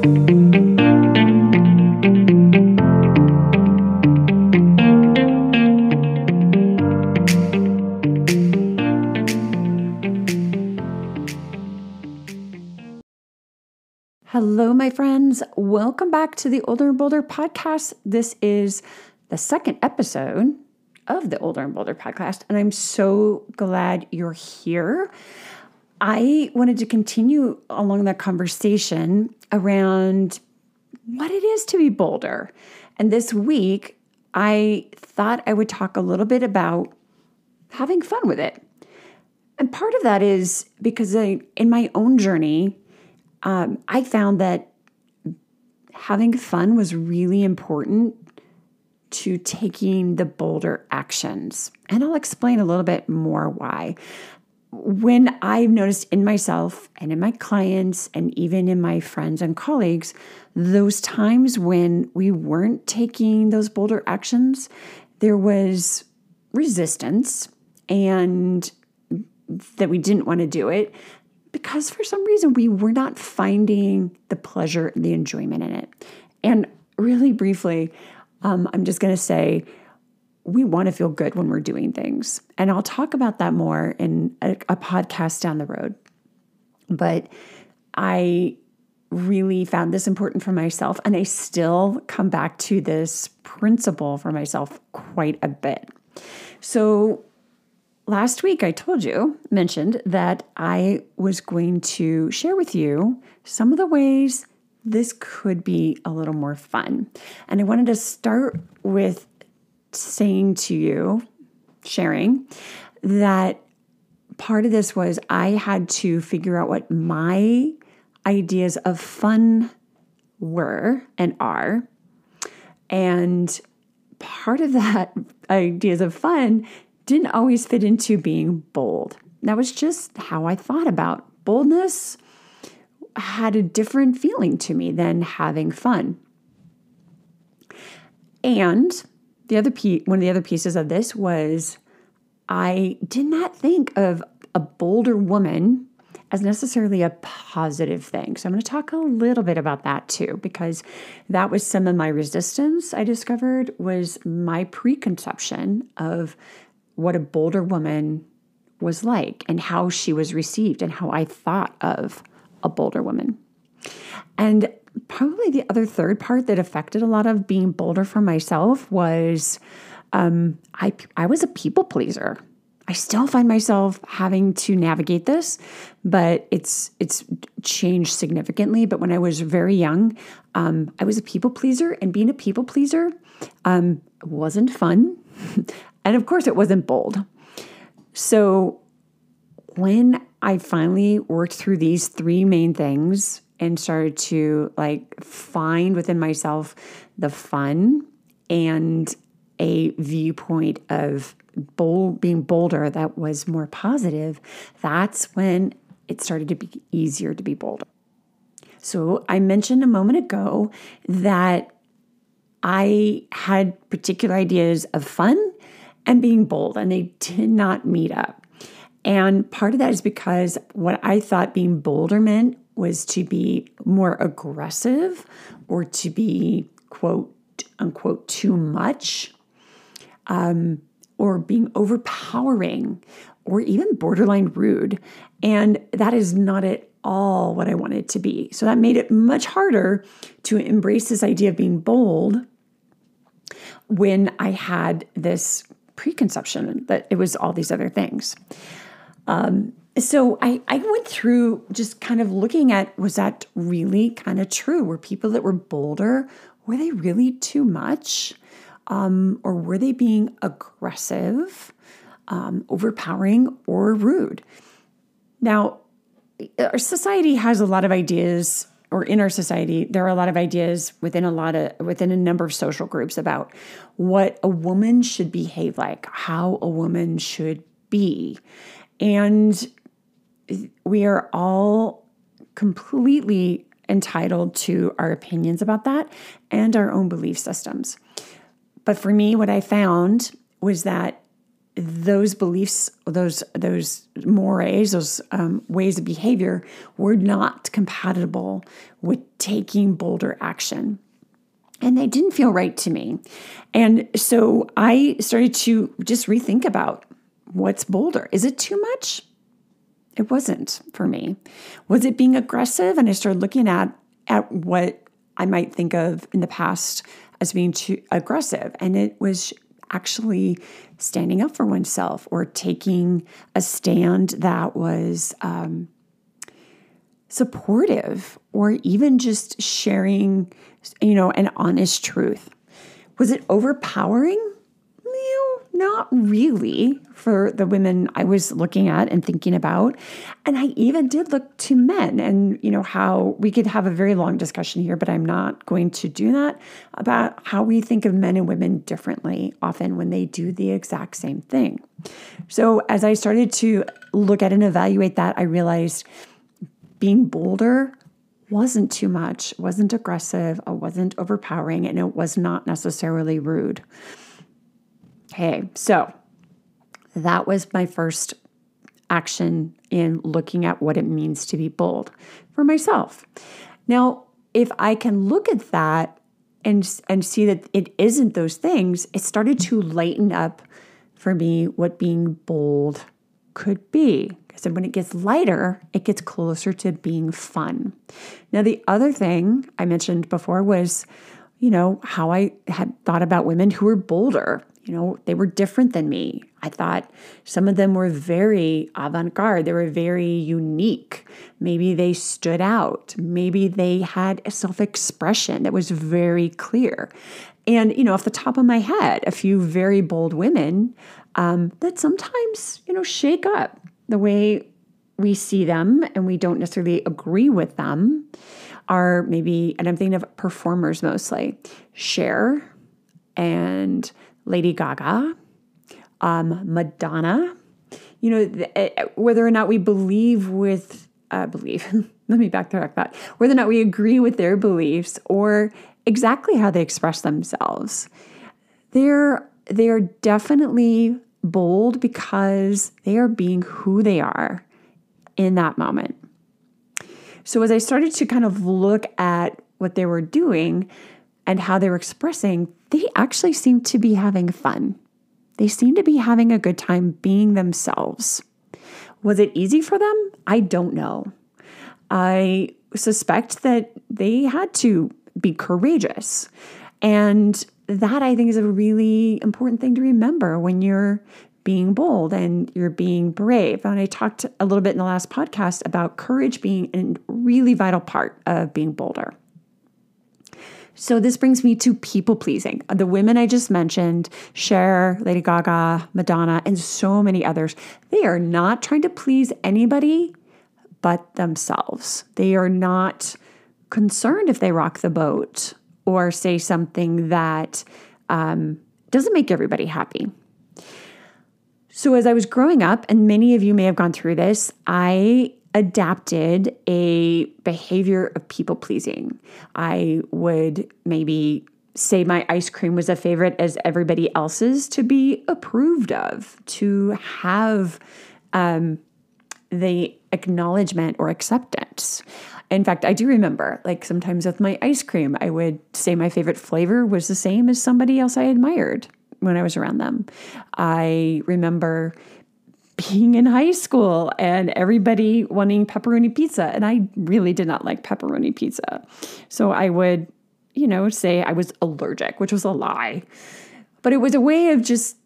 Hello, my friends. Welcome back to the Older and Bolder podcast. This is the second episode of the Older and Bolder podcast, and I'm so glad you're here. I wanted to continue along that conversation around what it is to be bolder. And this week, I thought I would talk a little bit about having fun with it. And part of that is because I, in my own journey, um, I found that having fun was really important to taking the bolder actions. And I'll explain a little bit more why. When I've noticed in myself and in my clients and even in my friends and colleagues, those times when we weren't taking those bolder actions, there was resistance and that we didn't want to do it because for some reason we were not finding the pleasure the enjoyment in it. And really briefly, um, I'm just going to say we want to feel good when we're doing things. And I'll talk about that more in a, a podcast down the road. But I really found this important for myself, and I still come back to this principle for myself quite a bit. So, last week I told you, mentioned that I was going to share with you some of the ways this could be a little more fun. And I wanted to start with saying to you, sharing, that part of this was I had to figure out what my ideas of fun were and are. And part of that ideas of fun didn't always fit into being bold. That was just how I thought about boldness had a different feeling to me than having fun. And the other piece, one of the other pieces of this was I did not think of a bolder woman as necessarily a positive thing. So I'm going to talk a little bit about that too because that was some of my resistance I discovered was my preconception of what a bolder woman was like and how she was received and how I thought of a bolder woman. And probably the other third part that affected a lot of being bolder for myself was um, I, I was a people pleaser. I still find myself having to navigate this, but it's it's changed significantly. But when I was very young, um, I was a people pleaser, and being a people pleaser um, wasn't fun, and of course, it wasn't bold. So when I finally worked through these three main things and started to like find within myself the fun and a viewpoint of bold being bolder that was more positive, that's when it started to be easier to be bolder. So I mentioned a moment ago that I had particular ideas of fun and being bold, and they did not meet up. And part of that is because what I thought being bolder meant was to be more aggressive or to be, quote, unquote, too much, um, or being overpowering, or even borderline rude. And that is not at all what I wanted to be. So that made it much harder to embrace this idea of being bold when I had this preconception that it was all these other things. Um, so I, I went through just kind of looking at was that really kind of true? Were people that were bolder, were they really too much? Um, or were they being aggressive, um, overpowering, or rude? Now, our society has a lot of ideas or in our society there are a lot of ideas within a lot of within a number of social groups about what a woman should behave like how a woman should be and we are all completely entitled to our opinions about that and our own belief systems. But for me, what I found was that those beliefs, those those mores, those um, ways of behavior were not compatible with taking bolder action. And they didn't feel right to me. And so I started to just rethink about what's bolder. Is it too much? It wasn't for me. Was it being aggressive? And I started looking at at what I might think of in the past as being too aggressive. And it was actually standing up for oneself or taking a stand that was um, supportive or even just sharing, you know, an honest truth. Was it overpowering? Not really for the women I was looking at and thinking about. And I even did look to men and, you know, how we could have a very long discussion here, but I'm not going to do that about how we think of men and women differently often when they do the exact same thing. So as I started to look at and evaluate that, I realized being bolder wasn't too much, wasn't aggressive, wasn't overpowering, and it was not necessarily rude. Okay, so that was my first action in looking at what it means to be bold for myself. Now, if I can look at that and and see that it isn't those things, it started to lighten up for me what being bold could be. Because when it gets lighter, it gets closer to being fun. Now, the other thing I mentioned before was, you know, how I had thought about women who were bolder you know, they were different than me. I thought some of them were very avant garde, they were very unique. Maybe they stood out. Maybe they had a self expression that was very clear. And, you know, off the top of my head, a few very bold women um, that sometimes, you know, shake up the way we see them and we don't necessarily agree with them are maybe, and I'm thinking of performers mostly, Cher and Lady Gaga, um, Madonna. You know, eh, eh, whether or not we believe with, uh, believe, let me backtrack that, whether or not we agree with their beliefs or exactly how they express themselves. They're, they are definitely bold because they are being who they are in that moment. So as I started to kind of look at what they were doing and how they were expressing, they actually seemed to be having fun. They seemed to be having a good time being themselves. Was it easy for them? I don't know. I suspect that they had to be courageous. And that I think is a really important thing to remember when you're being bold and you're being brave. And I talked a little bit in the last podcast about courage being a really vital part of being bolder. So this brings me to people pleasing. The women I just mentioned, Cher, Lady Gaga, Madonna, and so many others, they are not trying to please anybody but themselves. They are not concerned if they rock the boat or say something that um, doesn't make everybody happy. So, as I was growing up, and many of you may have gone through this, I adapted a behavior of people pleasing. I would maybe say my ice cream was a favorite as everybody else's to be approved of, to have um, the acknowledgement or acceptance. In fact, I do remember, like sometimes with my ice cream, I would say my favorite flavor was the same as somebody else I admired when I was around them. I remember being in high school and everybody wanting pepperoni pizza. And I really did not like pepperoni pizza. So I would, you know, say I was allergic, which was a lie. But it was a way of just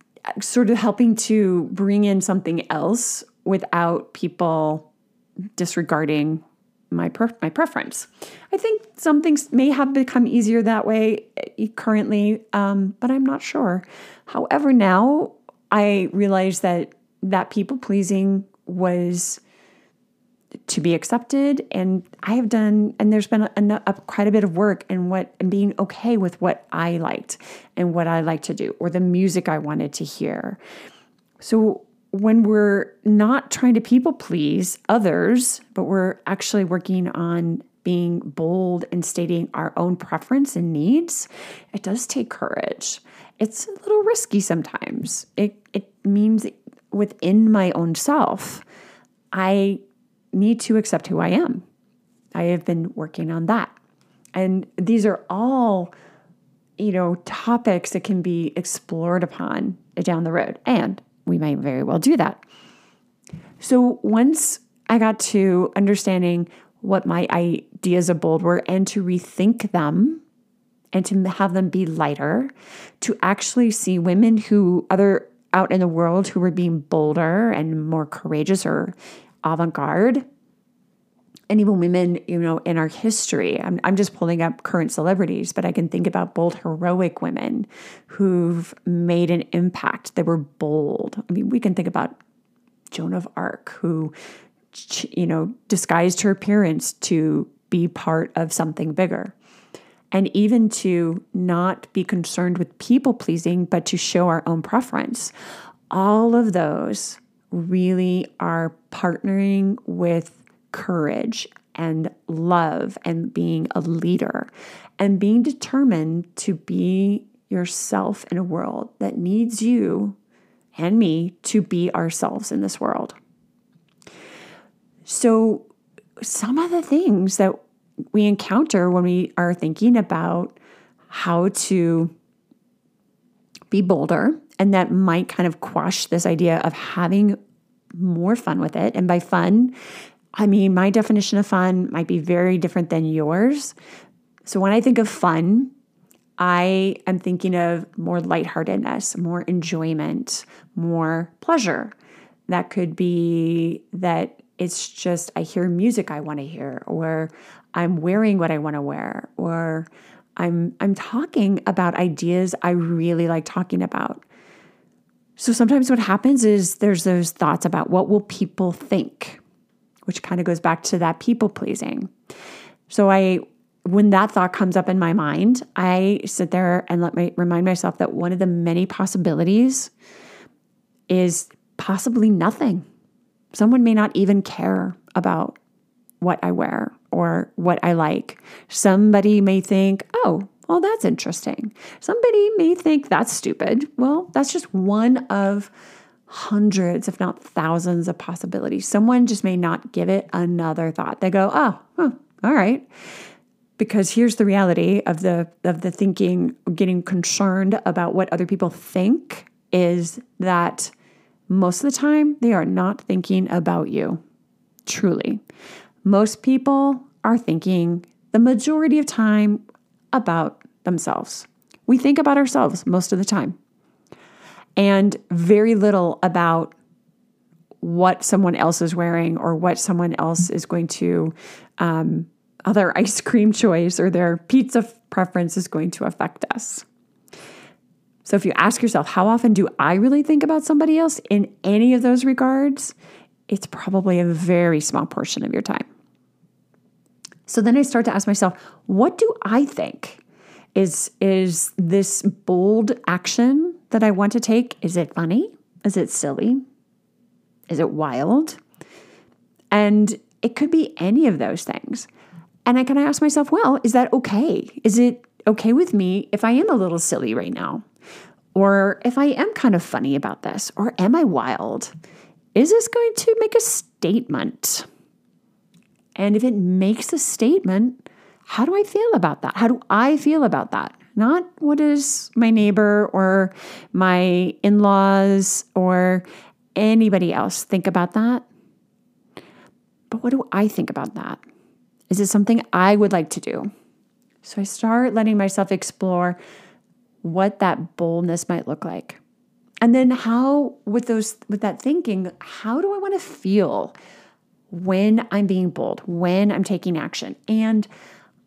sort of helping to bring in something else without people disregarding my per- my preference. I think some things may have become easier that way eh, currently, um, but I'm not sure. However, now I realize that that people pleasing was to be accepted. And i have done and there's been a, a, a, quite a bit of work in what and being okay with what i liked and what i like to do or the music i wanted to hear. So when we're not trying to people please others but we're actually working on being bold and stating our own preference and needs it does take courage. It's a little risky sometimes. It it means within my own self, I need to accept who I am. I have been working on that. And these are all, you know, topics that can be explored upon down the road. And we might very well do that. So once I got to understanding what my ideas of bold were and to rethink them and to have them be lighter, to actually see women who other out in the world who were being bolder and more courageous or avant-garde and even women, you know, in our history. I'm, I'm just pulling up current celebrities, but I can think about bold, heroic women who've made an impact. They were bold. I mean, we can think about Joan of Arc, who, you know, disguised her appearance to be part of something bigger. And even to not be concerned with people pleasing, but to show our own preference. All of those really are partnering with courage and love and being a leader and being determined to be yourself in a world that needs you and me to be ourselves in this world. So, some of the things that we encounter when we are thinking about how to be bolder, and that might kind of quash this idea of having more fun with it. And by fun, I mean, my definition of fun might be very different than yours. So when I think of fun, I am thinking of more lightheartedness, more enjoyment, more pleasure. That could be that it's just I hear music I want to hear, or I'm wearing what I want to wear, or I'm I'm talking about ideas I really like talking about. So sometimes what happens is there's those thoughts about what will people think? which kind of goes back to that people pleasing. So I when that thought comes up in my mind, I sit there and let me remind myself that one of the many possibilities is possibly nothing. Someone may not even care about what I wear or what I like. Somebody may think, oh, well, that's interesting. Somebody may think that's stupid. Well, that's just one of hundreds, if not thousands, of possibilities. Someone just may not give it another thought. They go, oh, huh, all right. Because here's the reality of the of the thinking, getting concerned about what other people think is that most of the time they are not thinking about you. Truly. Most people are thinking the majority of time about themselves. We think about ourselves most of the time and very little about what someone else is wearing or what someone else is going to, um, other ice cream choice or their pizza preference is going to affect us. So if you ask yourself, how often do I really think about somebody else in any of those regards? It's probably a very small portion of your time. So then I start to ask myself, what do I think? Is is this bold action that I want to take? Is it funny? Is it silly? Is it wild? And it could be any of those things. And I kind of ask myself, well, is that okay? Is it okay with me if I am a little silly right now? Or if I am kind of funny about this? Or am I wild? Is this going to make a statement? And if it makes a statement, how do I feel about that? How do I feel about that? not what does my neighbor or my in laws or anybody else think about that. But what do I think about that? Is it something I would like to do? So I start letting myself explore what that boldness might look like. And then how with those with that thinking, how do I want to feel when I'm being bold, when I'm taking action? And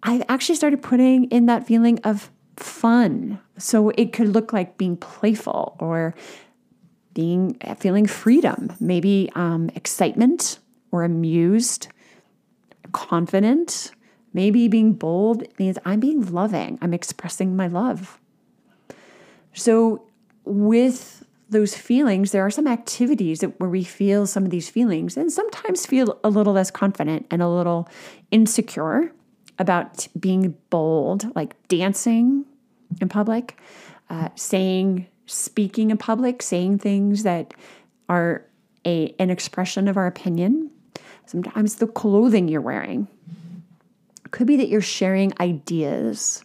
I've actually started putting in that feeling of fun. So it could look like being playful or being feeling freedom, maybe um, excitement or amused, confident. Maybe being bold means I'm being loving. I'm expressing my love. So with those feelings, there are some activities that, where we feel some of these feelings and sometimes feel a little less confident and a little insecure about being bold, like dancing in public, uh, saying speaking in public, saying things that are a, an expression of our opinion. Sometimes the clothing you're wearing. Could be that you're sharing ideas,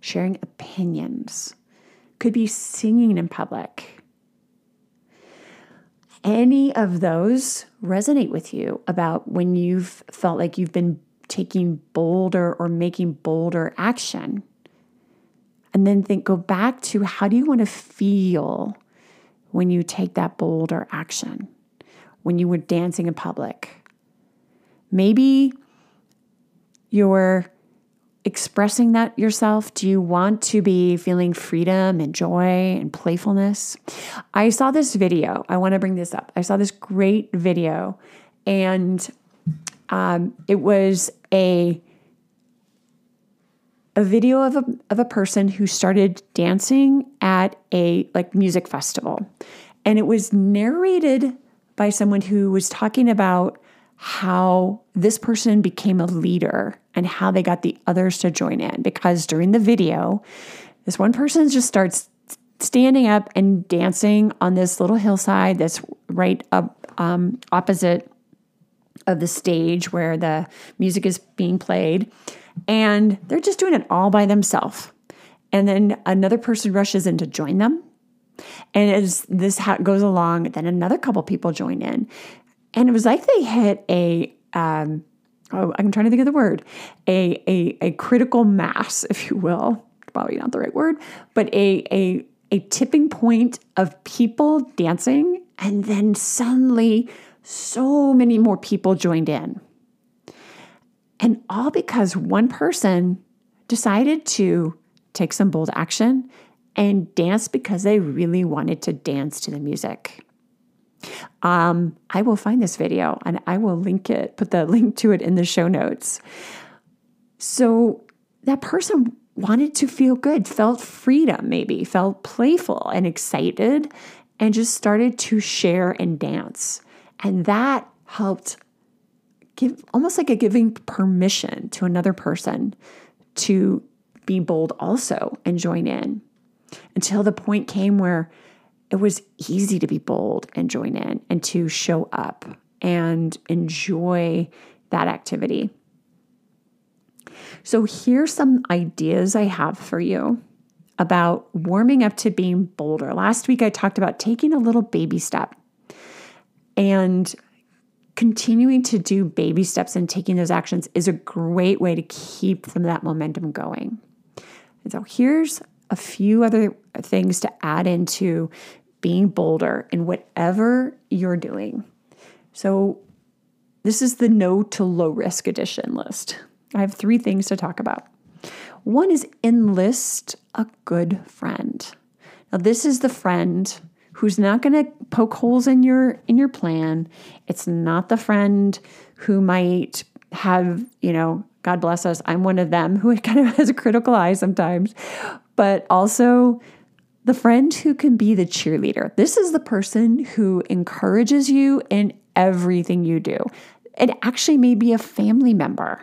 sharing opinions. Could be singing in public. Any of those resonate with you about when you've felt like you've been taking bolder or making bolder action. And then think, go back to how do you want to feel when you take that bolder action, when you were dancing in public? Maybe you're expressing that yourself? Do you want to be feeling freedom and joy and playfulness? I saw this video. I want to bring this up. I saw this great video, and um, it was a a video of a, of a person who started dancing at a like music festival and it was narrated by someone who was talking about how this person became a leader and how they got the others to join in because during the video this one person just starts standing up and dancing on this little hillside that's right up um, opposite of the stage where the music is being played. And they're just doing it all by themselves. And then another person rushes in to join them. And as this goes along, then another couple people join in. And it was like they hit a, um, oh, I'm trying to think of the word, a, a, a critical mass, if you will. Probably not the right word, but a, a, a tipping point of people dancing. And then suddenly so many more people joined in. And all because one person decided to take some bold action and dance because they really wanted to dance to the music. Um, I will find this video and I will link it, put the link to it in the show notes. So that person wanted to feel good, felt freedom, maybe, felt playful and excited, and just started to share and dance. And that helped give almost like a giving permission to another person to be bold also and join in until the point came where it was easy to be bold and join in and to show up and enjoy that activity. So, here's some ideas I have for you about warming up to being bolder. Last week, I talked about taking a little baby step and continuing to do baby steps and taking those actions is a great way to keep some of that momentum going. And so here's a few other things to add into being bolder in whatever you're doing. So this is the no to low risk edition list. I have three things to talk about. One is enlist a good friend. Now, this is the friend who's not going to poke holes in your in your plan. It's not the friend who might have, you know, God bless us, I'm one of them who kind of has a critical eye sometimes, but also the friend who can be the cheerleader. This is the person who encourages you in everything you do. It actually may be a family member.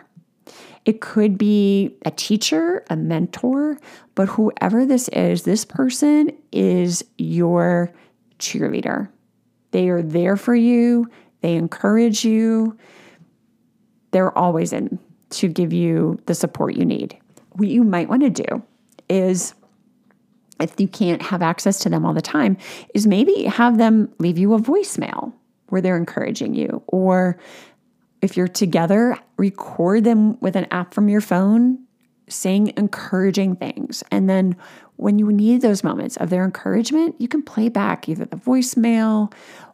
It could be a teacher, a mentor, but whoever this is, this person is your cheerleader. They are there for you, they encourage you. They're always in to give you the support you need. What you might want to do is if you can't have access to them all the time, is maybe have them leave you a voicemail where they're encouraging you. Or if you're together, record them with an app from your phone saying encouraging things. And then when you need those moments of their encouragement, you can play back either the voicemail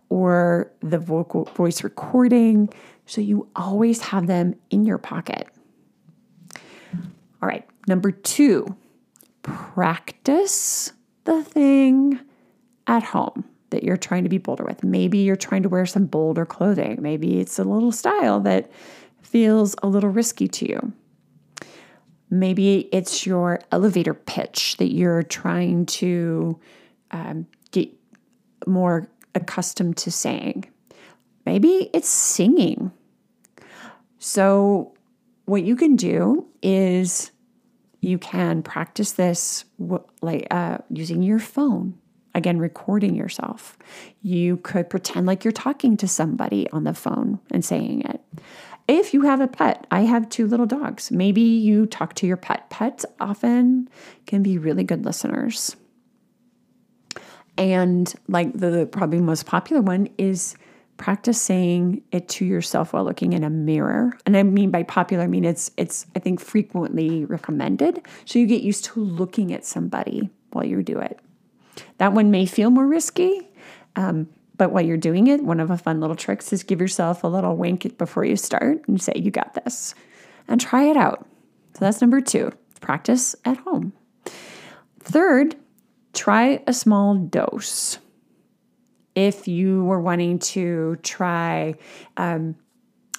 or the vocal voice recording so you always have them in your pocket. All right, number 2, practice the thing at home that you're trying to be bolder with. Maybe you're trying to wear some bolder clothing. Maybe it's a little style that feels a little risky to you. Maybe it's your elevator pitch that you're trying to um, get more accustomed to saying. Maybe it's singing. So, what you can do is you can practice this like uh, using your phone. again, recording yourself. You could pretend like you're talking to somebody on the phone and saying it. If you have a pet, I have two little dogs. Maybe you talk to your pet. Pets often can be really good listeners. And like the probably most popular one is practice saying it to yourself while looking in a mirror. And I mean by popular, I mean it's it's I think frequently recommended. So you get used to looking at somebody while you do it. That one may feel more risky, um, but while you're doing it, one of the fun little tricks is give yourself a little wink before you start and say, You got this, and try it out. So that's number two practice at home. Third, try a small dose. If you were wanting to try, um,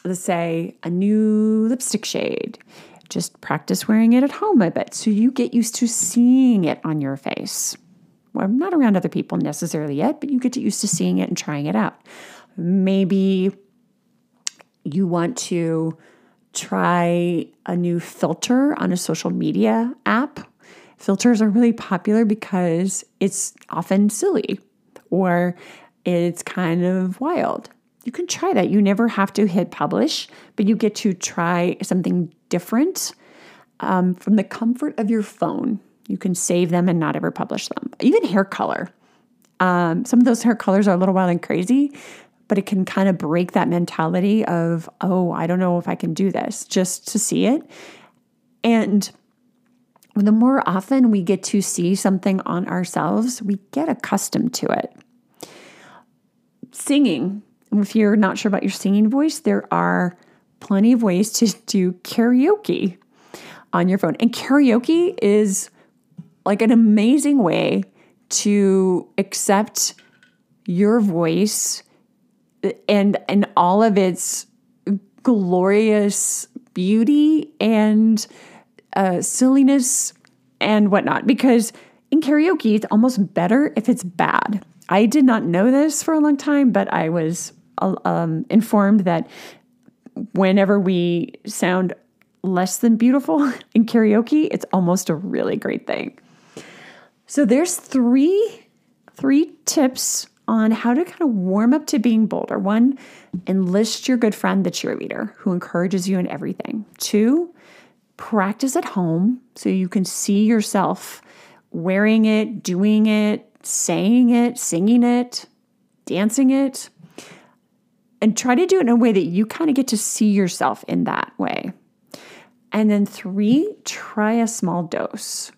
let's say, a new lipstick shade, just practice wearing it at home a bit so you get used to seeing it on your face. Well, not around other people necessarily yet, but you get used to seeing it and trying it out. Maybe you want to try a new filter on a social media app. Filters are really popular because it's often silly or it's kind of wild. You can try that. You never have to hit publish, but you get to try something different um, from the comfort of your phone. You can save them and not ever publish them. Even hair color. Um, some of those hair colors are a little wild and crazy, but it can kind of break that mentality of, oh, I don't know if I can do this, just to see it. And the more often we get to see something on ourselves, we get accustomed to it. Singing, if you're not sure about your singing voice, there are plenty of ways to do karaoke on your phone. And karaoke is like an amazing way to accept your voice and and all of its glorious beauty and uh, silliness and whatnot. Because in karaoke it's almost better if it's bad i did not know this for a long time but i was uh, um, informed that whenever we sound less than beautiful in karaoke it's almost a really great thing so there's three three tips on how to kind of warm up to being bolder. One, enlist your good friend, the cheerleader, who encourages you in everything. Two, practice at home so you can see yourself wearing it, doing it, saying it, singing it, dancing it. And try to do it in a way that you kind of get to see yourself in that way. And then three, try a small dose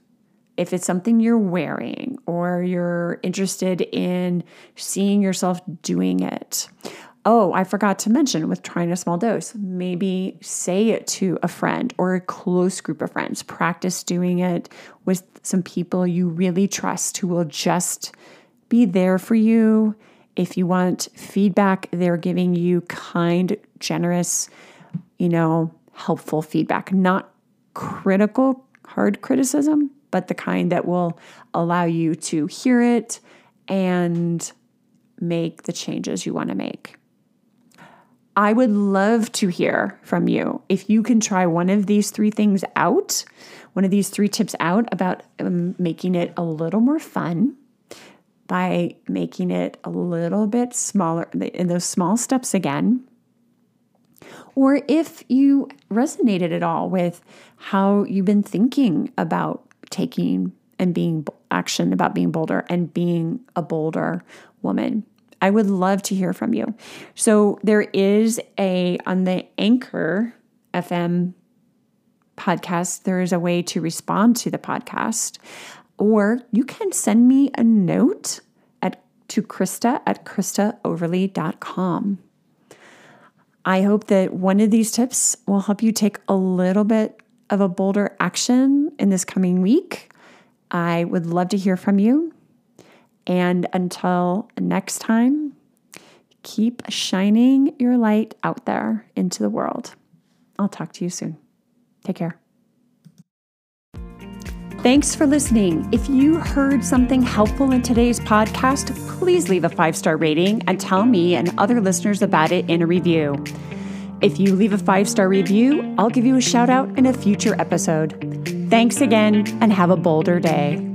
if it's something you're wearing or you're interested in seeing yourself doing it. Oh, I forgot to mention with trying a small dose, maybe say it to a friend or a close group of friends. Practice doing it with some people you really trust who will just be there for you. If you want feedback, they're giving you kind, generous, you know, helpful feedback, not critical, hard criticism, but the kind that will allow you to hear it and make the changes you want to make. I would love to hear from you if you can try one of these three things out, one of these three tips out about um, making it a little more fun by making it a little bit smaller in those small steps again. Or if you resonated at all with how you've been thinking about taking and being action about being bolder and being a bolder woman. I would love to hear from you. So there is a on the Anchor FM podcast, there is a way to respond to the podcast, or you can send me a note at to Krista at KristaOverly.com. I hope that one of these tips will help you take a little bit of a bolder action in this coming week. I would love to hear from you. And until next time, keep shining your light out there into the world. I'll talk to you soon. Take care. Thanks for listening. If you heard something helpful in today's podcast, please leave a five star rating and tell me and other listeners about it in a review. If you leave a five star review, I'll give you a shout out in a future episode. Thanks again and have a bolder day.